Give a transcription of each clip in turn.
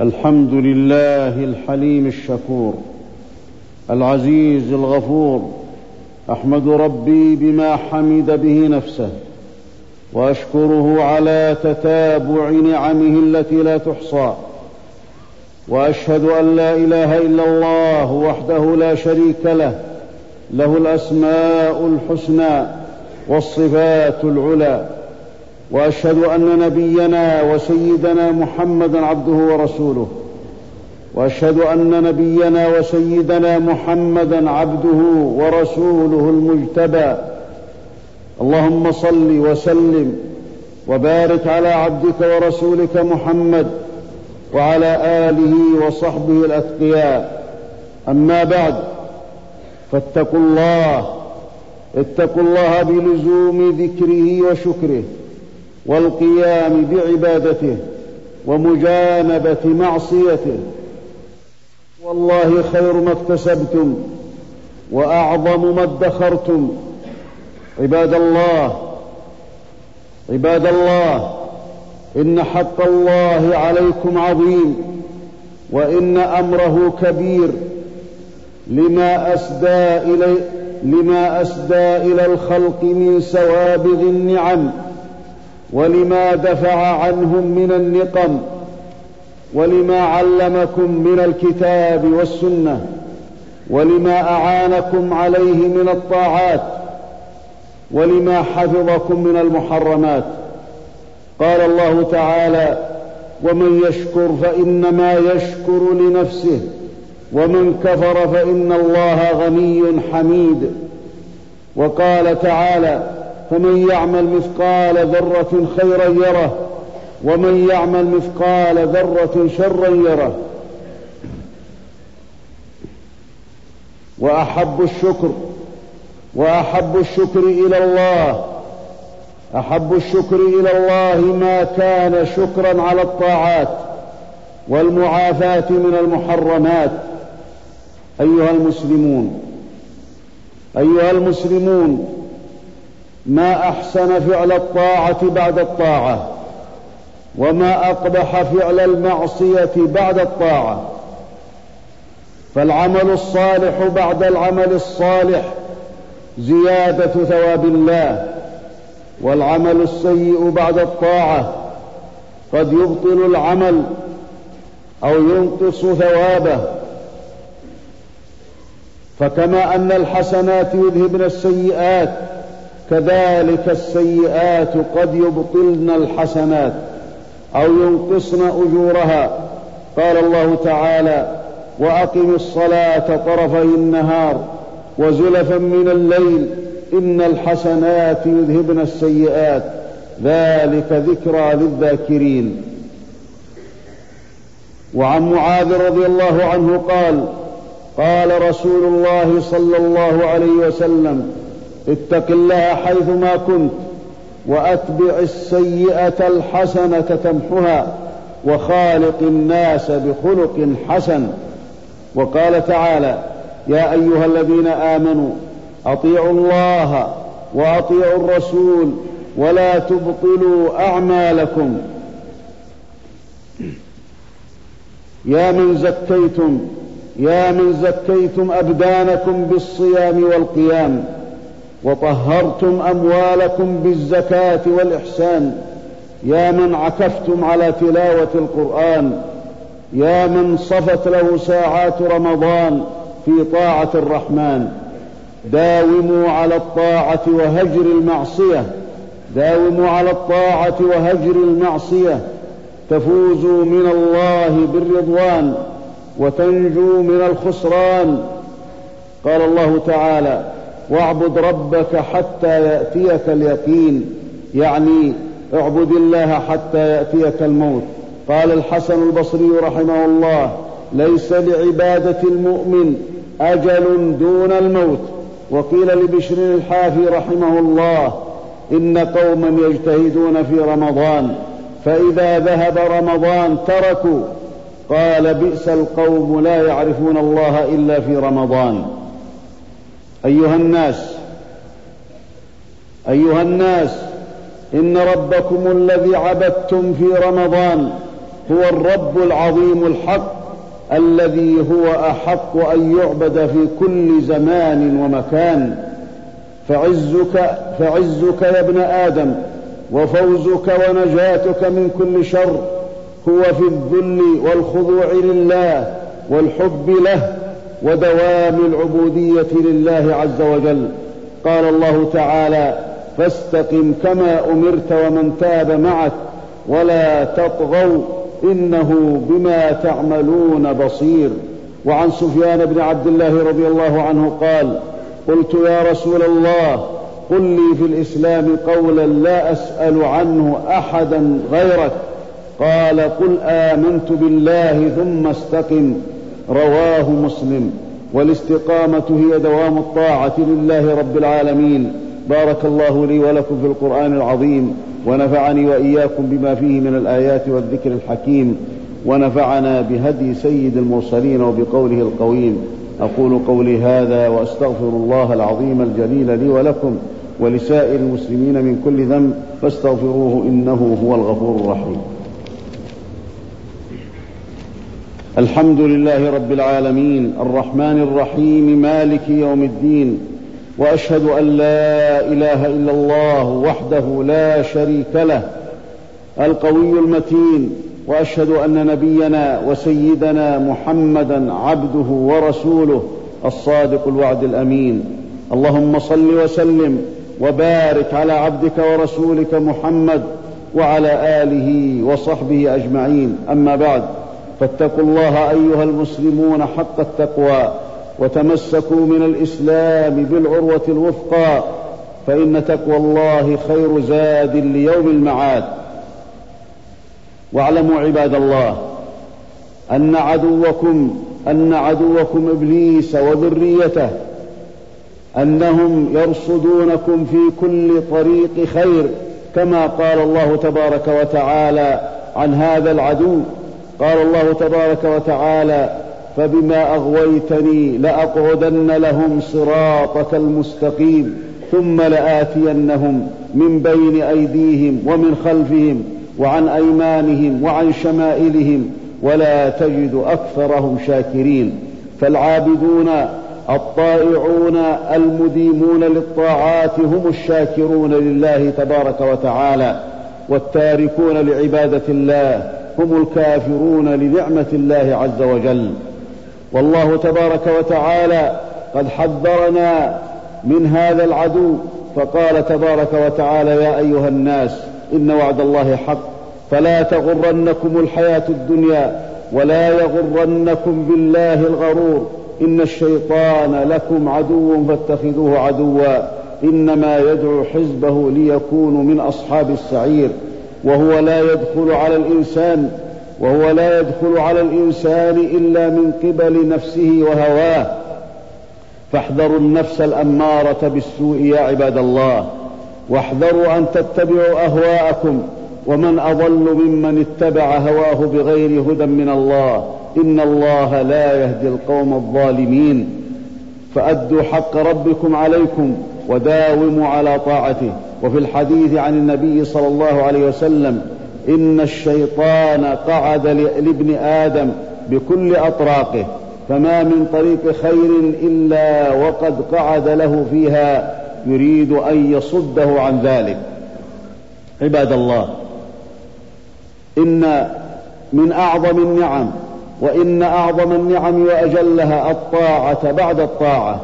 الحمد لله الحليم الشكور العزيز الغفور أحمد ربي بما حمد به نفسه وأشكره على تتابع نعمه التي لا تحصى وأشهد أن لا إله إلا الله وحده لا شريك له له الأسماء الحسنى والصفات العلى. وأشهد أن نبينا وسيدنا محمدا عبده ورسوله. وأشهد أن نبينا وسيدنا محمدا عبده ورسوله المجتبى. اللهم صل وسلم وبارك على عبدك ورسولك محمد وعلى آله وصحبه الأتقياء. أما بعد فاتقوا الله اتقوا الله بلزوم ذكره وشكره. والقيام بعبادته ومجانبة معصيته. والله خير ما اكتسبتم وأعظم ما ادخرتم. عباد الله عباد الله إن حق الله عليكم عظيم وإن أمره كبير. لما أسدى إلي لما أسدى إلى الخلق من سوابغ النعم. ولما دفع عنهم من النقم ولما علمكم من الكتاب والسنة ولما أعانكم عليه من الطاعات ولما حفظكم من المحرمات قال الله تعالى ومن يشكر فإنما يشكر لنفسه ومن كفر فإن الله غني حميد وقال تعالى فمن يعمل مثقال ذرة خيرا يره ومن يعمل مثقال ذرة شرا يره. وأحب الشكر وأحب الشكر إلى الله أحب الشكر إلى الله ما كان شكرا على الطاعات والمعافاة من المحرمات. أيها المسلمون أيها المسلمون ما أحسن فعل الطاعة بعد الطاعة وما أقبح فعل المعصية بعد الطاعة. فالعمل الصالح بعد العمل الصالح زيادة ثواب الله والعمل السيء بعد الطاعة قد يبطل العمل أو ينقص ثوابه. فكما أن الحسنات يذهبن السيئات كذلك السيئات قد يبطلن الحسنات أو ينقصن أجورها. قال الله تعالى وأقم الصلاة طرفي النهار وزلفا من الليل إن الحسنات يذهبن السيئات. ذلك ذكرى للذاكرين. وعن معاذ رضي الله عنه قال قال رسول الله صلى الله عليه وسلم اتق الله حيثما كنت وأتبع السيئة الحسنة تمحها وخالق الناس بخلق حسن. وقال تعالى يا أيها الذين آمنوا أطيعوا الله وأطيعوا الرسول ولا تبطلوا أعمالكم. يا من زكيتم يا من زكيتم أبدانكم بالصيام والقيام. وطهرتم أموالكم بالزكاة والإحسان. يا من عكفتم على تلاوة القرآن. يا من صفت له ساعات رمضان في طاعة الرحمن. داوموا على الطاعة وهجر المعصية. داوموا على الطاعة وهجر المعصية. تفوزوا من الله بالرضوان وتنجوا من الخسران. قال الله تعالى واعبد ربك حتى يأتيك اليقين. يعني اعبد الله حتى يأتيك الموت. قال الحسن البصري رحمه الله ليس لعبادة المؤمن أجل دون الموت. وقيل لبشر الحافي رحمه الله إن قوما يجتهدون في رمضان فإذا ذهب رمضان تركوا. قال بئس القوم لا يعرفون الله إلا في رمضان. أيها الناس أيها الناس إن ربكم الذي عبدتم في رمضان هو الرب العظيم الحق الذي هو أحق أن يعبد في كل زمان ومكان. فعزك فعزك يا ابن آدم وفوزك ونجاتك من كل شر هو في الذل والخضوع لله والحب له. ودوام العبودية لله عز وجل. قال الله تعالى فاستقم كما أمرت ومن تاب معك ولا تطغوا إنه بما تعملون بصير. وعن سفيان بن عبد الله رضي الله عنه قال قلت يا رسول الله قل لي في الإسلام قولا لا أسأل عنه أحدا غيرك. قال قل آمنت بالله ثم استقم. رواه مسلم. والاستقامة هي دوام الطاعة لله رب العالمين. بارك الله لي ولكم في القرآن العظيم. ونفعني وإياكم بما فيه من الآيات والذكر الحكيم. ونفعنا بهدي سيد المرسلين وبقوله القويم. أقول قولي هذا وأستغفر الله العظيم الجليل لي ولكم ولسائر المسلمين من كل ذنب. فاستغفروه إنه هو الغفور الرحيم. الحمد لله رب العالمين الرحمن الرحيم مالك يوم الدين وأشهد أن لا إله إلا الله وحده لا شريك له القوي المتين وأشهد أن نبينا وسيدنا محمدا عبده ورسوله الصادق الوعد الأمين. اللهم صل وسلم وبارك على عبدك ورسولك محمد وعلى آله وصحبه أجمعين. أما بعد فاتقوا الله أيها المسلمون حق التقوى وتمسكوا من الإسلام بالعروة الوثقى فإن تقوى الله خير زاد ليوم المعاد. واعلموا عباد الله أن عدوكم أن عدوكم إبليس وذريته أنهم يرصدونكم في كل طريق خير كما قال الله تبارك وتعالى عن هذا العدو. قال الله تبارك وتعالى فبما أغويتني لأقعدن لهم صراطك المستقيم ثم لآتينهم من بين أيديهم ومن خلفهم وعن أيمانهم وعن شمائلهم ولا تجد أكثرهم شاكرين فالعابدون الطائعون المديمون للطاعات هم الشاكرون لله تبارك وتعالى والتاركون لعبادة الله هم الكافرون لنعمة الله عز وجل. والله تبارك وتعالى قد حذرنا من هذا العدو فقال تبارك وتعالى يا أيها الناس إن وعد الله حق فلا تغرنكم الحياة الدنيا ولا يغرنكم بالله الغرور. إن الشيطان لكم عدو فاتخذوه عدوا إنما يدعو حزبه ليكونوا من أصحاب السعير. وهو لا يدخل على الإنسان وهو لا يدخل على الإنسان إلا من قبل نفسه وهواه. فاحذروا النفس الأمارة بالسوء يا عباد الله. واحذروا أن تتبعوا أهواءكم. ومن أضل ممن اتبع هواه بغير هدى من الله. إن الله لا يهدي القوم الظالمين. فأدوا حق ربكم عليكم وداوموا على طاعته. وفي الحديث عن النبي صلى الله عليه وسلم إن الشيطان قعد لابن آدم بكل أطراقه فما من طريق خير إلا وقد قعد له فيها يريد أن يصده عن ذلك. عباد الله إن من أعظم النعم وإن أعظم النعم وأجلها الطاعة بعد الطاعة.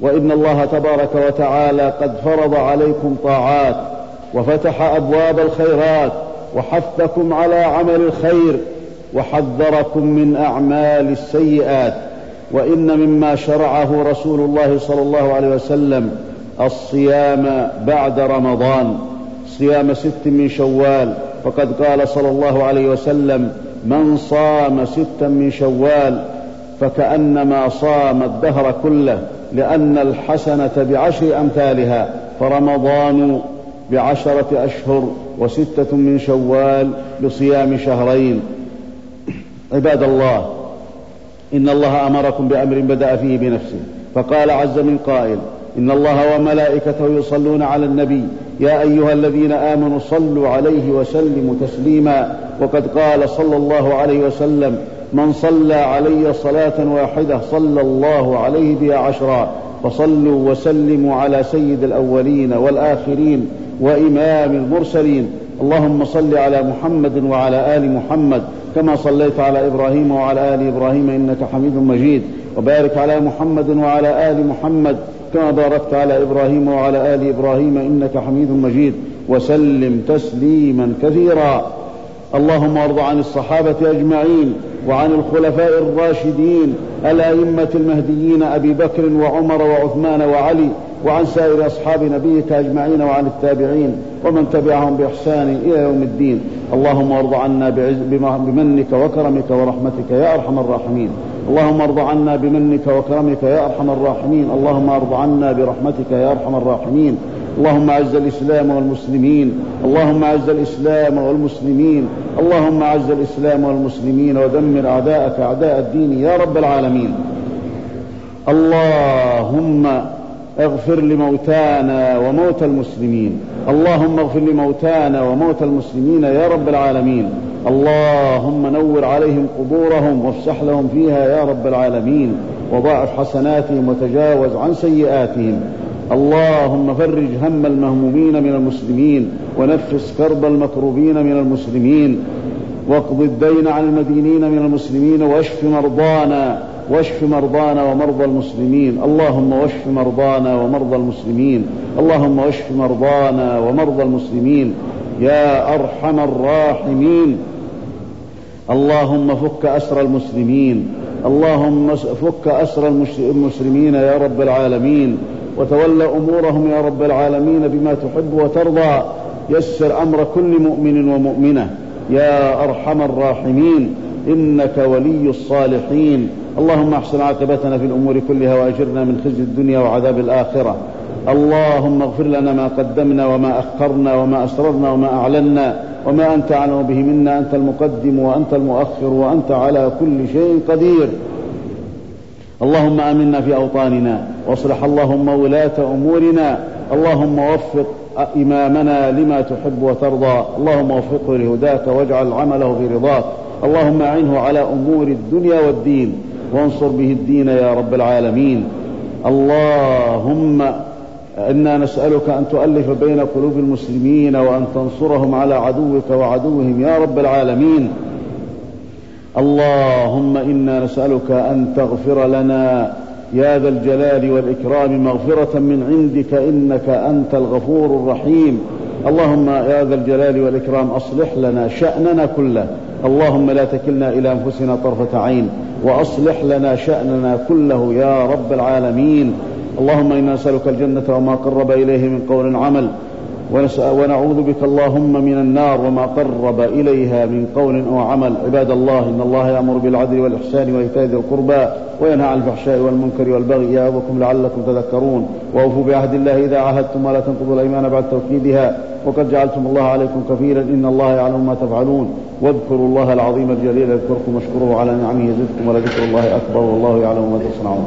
وإن الله تبارك وتعالى قد فرض عليكم طاعات وفتح أبواب الخيرات وحثكم على عمل الخير وحذركم من أعمال السيئات وإن مما شرعه رسول الله صلى الله عليه وسلم الصيام بعد رمضان صيام ست من شوال فقد قال صلى الله عليه وسلم من صام ستا من شوال فكأنما صام الدهر كله لأن الحسنة بعشر أمثالها فرمضان بعشرة أشهر وستة من شوال بصيام شهرين. عباد الله إن الله أمركم بأمر بدأ فيه بنفسه فقال عز من قائل إن الله وملائكته يصلون على النبي يا أيها الذين آمنوا صلوا عليه وسلموا تسليما وقد قال صلى الله عليه وسلم من صلى علي صلاة واحدة صلى الله عليه بها عشرا فصلوا وسلموا على سيد الأولين والآخرين وإمام المرسلين. اللهم صل على محمد وعلى آل محمد كما صليت على إبراهيم وعلى آل إبراهيم إنك حميد مجيد. وبارك على محمد وعلى آل محمد كما باركت على إبراهيم وعلى آل إبراهيم إنك حميد مجيد. وسلم تسليما كثيرا. اللهم أرض عن الصحابة أجمعين. وعن الخلفاء الراشدين الأئمة المهديين أبي بكر وعمر وعثمان وعلي وعن سائر أصحاب نبيك أجمعين وعن التابعين ومن تبعهم بإحسان إلى يوم الدين. اللهم ارض عنا بمنك وكرمك ورحمتك يا أرحم الراحمين. اللهم ارض عنا بمنك وكرمك يا أرحم الراحمين. اللهم ارض عنا برحمتك يا أرحم الراحمين. اللهم أعز الإسلام والمسلمين اللهم أعز الإسلام والمسلمين اللهم أعز الإسلام والمسلمين ودمر أعداءك أعداء الدين يا رب العالمين. اللهم اغفر لموتانا وموتى المسلمين اللهم اغفر لموتانا وموتى المسلمين يا رب العالمين. اللهم نور عليهم قبورهم وافسح لهم فيها يا رب العالمين. وضاعف حسناتهم وتجاوز عن سيئاتهم. اللهم فرج هم المهمومين من المسلمين ونفس كرب المكروبين من المسلمين واقض الدين عن المدينين من المسلمين واشف مرضانا واشف مرضانا ومرضى المسلمين اللهم واشف مرضانا ومرضى المسلمين اللهم واشف مرضانا ومرضى المسلمين يا أرحم الراحمين اللهم فك أسر المسلمين اللهم فك أسر المسلمين يا رب العالمين وتولى أمورهم يا رب العالمين بما تحب وترضى. يسر أمر كل مؤمن ومؤمنة. يا أرحم الراحمين. إنك ولي الصالحين. اللهم أحسن عاقبتنا في الأمور كلها وأجرنا من خزي الدنيا وعذاب الآخرة. اللهم اغفر لنا ما قدمنا وما أخرنا وما أسررنا وما أعلنا وما أنت أعلم به منا. أنت المقدم وأنت المؤخر وأنت على كل شيء قدير. اللهم آمنا في أوطاننا واصلح اللهم ولاة أمورنا اللهم وفق إمامنا لما تحب وترضى اللهم وفقه لهداك واجعل عمله في رضاك اللهم أعنه على أمور الدنيا والدين وانصر به الدين يا رب العالمين اللهم إنا نسألك أن تؤلف بين قلوب المسلمين وأن تنصرهم على عدوك وعدوهم يا رب العالمين اللهم إنا نسألك أن تغفر لنا يا ذا الجلال والإكرام مغفرة من عندك إنك أنت الغفور الرحيم. اللهم يا ذا الجلال والإكرام أصلح لنا شأننا كله. اللهم لا تكلنا إلى أنفسنا طرفة عين وأصلح لنا شأننا كله يا رب العالمين. اللهم إنا نسألك الجنة وما قرب إليه من قول عمل. ونعوذ بك اللهم من النار وما قرب إليها من قول أو عمل. عباد الله إن الله يأمر بالعدل والإحسان وإيتاء ذي القربى وينهى عن الفحشاء والمنكر والبغي يعظكم لعلكم تذكرون. وأوفوا بعهد الله إذا عاهدتم ولا تنقضوا الأيمان بعد توكيدها. وقد جعلتم الله عليكم كفيلا. إن الله يعلم ما تفعلون. واذكروا الله العظيم الجليل يذكركم واشكروه على نعمه يزدكم ولذكر الله أكبر والله يعلم ما تصنعون.